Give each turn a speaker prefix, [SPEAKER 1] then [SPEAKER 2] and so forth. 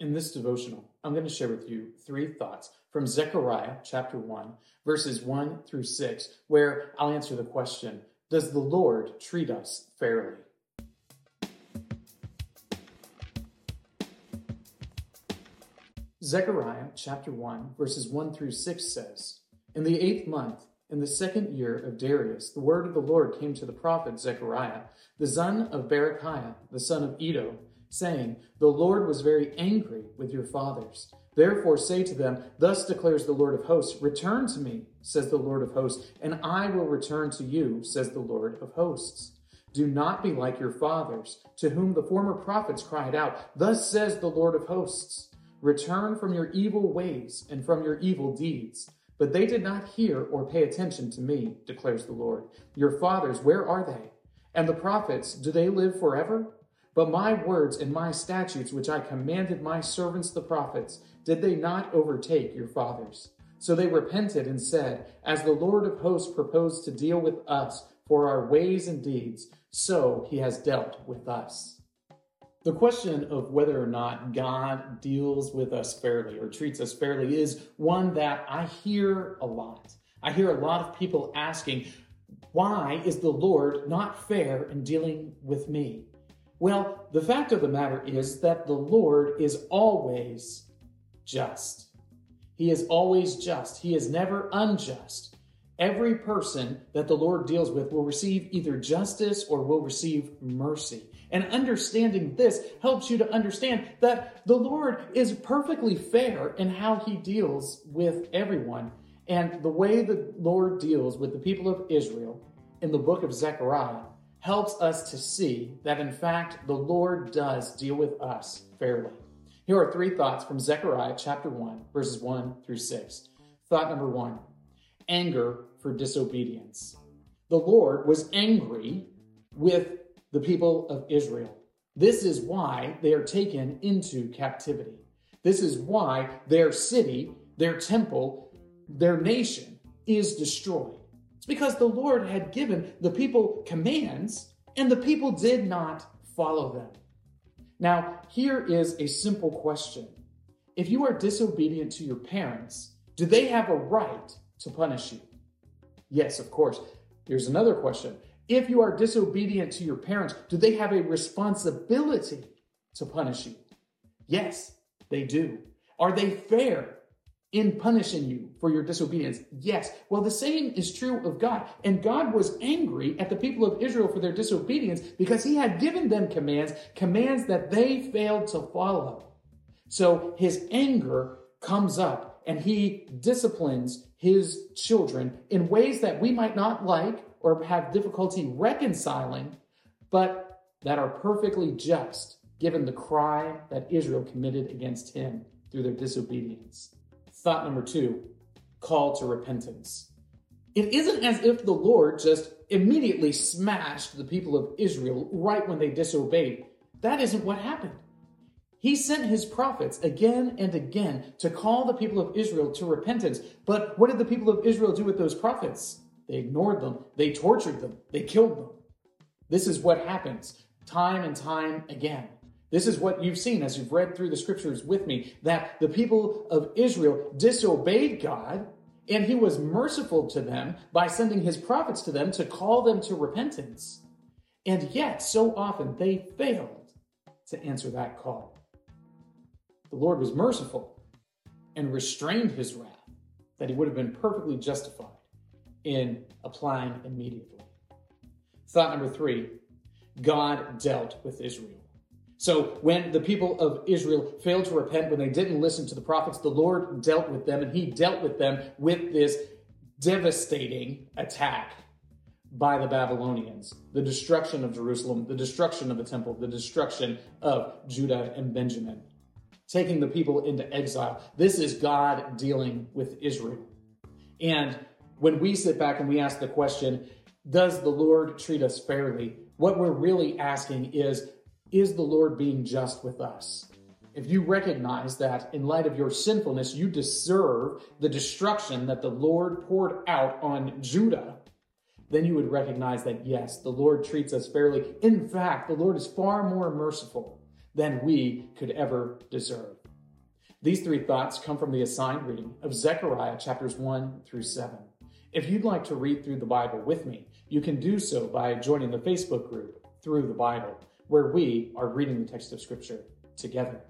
[SPEAKER 1] In this devotional, I'm going to share with you three thoughts from Zechariah chapter 1, verses 1 through 6, where I'll answer the question Does the Lord treat us fairly? Zechariah chapter 1, verses 1 through 6 says, In the eighth month, in the second year of Darius, the word of the Lord came to the prophet Zechariah, the son of Berechiah, the son of Iddo saying, The Lord was very angry with your fathers. Therefore say to them, Thus declares the Lord of hosts, Return to me, says the Lord of hosts, and I will return to you, says the Lord of hosts. Do not be like your fathers, to whom the former prophets cried out, Thus says the Lord of hosts, Return from your evil ways and from your evil deeds. But they did not hear or pay attention to me, declares the Lord. Your fathers, where are they? And the prophets, do they live forever? But my words and my statutes, which I commanded my servants the prophets, did they not overtake your fathers? So they repented and said, As the Lord of hosts proposed to deal with us for our ways and deeds, so he has dealt with us. The question of whether or not God deals with us fairly or treats us fairly is one that I hear a lot. I hear a lot of people asking, Why is the Lord not fair in dealing with me? Well, the fact of the matter is that the Lord is always just. He is always just. He is never unjust. Every person that the Lord deals with will receive either justice or will receive mercy. And understanding this helps you to understand that the Lord is perfectly fair in how he deals with everyone. And the way the Lord deals with the people of Israel in the book of Zechariah helps us to see that, in fact, the Lord does deal with us fairly. Here are three thoughts from Zechariah chapter 1, verses 1 through 6. Thought number one anger for disobedience. The Lord was angry with the people of Israel. This is why they are taken into captivity. This is why their city, their temple, their nation is destroyed because the Lord had given the people commands and the people did not follow them. Now, here is a simple question. If you are disobedient to your parents, do they have a right to punish you? Yes, of course. Here's another question. If you are disobedient to your parents, do they have a responsibility to punish you? Yes, they do. Are they fair? In punishing you for your disobedience? Yes. Well, the same is true of God. And God was angry at the people of Israel for their disobedience because he had given them commands, commands that they failed to follow. So his anger comes up and he disciplines his children in ways that we might not like or have difficulty reconciling, but that are perfectly just given the crime that Israel committed against him through their disobedience. Thought number two call to repentance. It isn't as if the Lord just immediately smashed the people of Israel right when they disobeyed. That isn't what happened. He sent his prophets again and again to call the people of Israel to repentance. But what did the people of Israel do with those prophets? They ignored them, they tortured them, they killed them. This is what happens time and time again. This is what you've seen as you've read through the scriptures with me that the people of Israel disobeyed God and he was merciful to them by sending his prophets to them to call them to repentance. And yet, so often they failed to answer that call. The Lord was merciful and restrained his wrath that he would have been perfectly justified in applying immediately. Thought number three God dealt with Israel. So when the people of Israel failed to repent, when they didn't listen to the prophets, the Lord dealt with them and he dealt with them with this devastating attack by the Babylonians, the destruction of Jerusalem, the destruction of the temple, the destruction of Judah and Benjamin, taking the people into exile. This is God dealing with Israel. And when we sit back and we ask the question, does the Lord treat us fairly? What we're really asking is, is the Lord being just with us? If you recognize that in light of your sinfulness, you deserve the destruction that the Lord poured out on Judah, then you would recognize that yes, the Lord treats us fairly. In fact, the Lord is far more merciful than we could ever deserve. These three thoughts come from the assigned reading of Zechariah chapters 1 through 7. If you'd like to read through the Bible with me, you can do so by joining the Facebook group Through the Bible, where we are reading the text of Scripture together.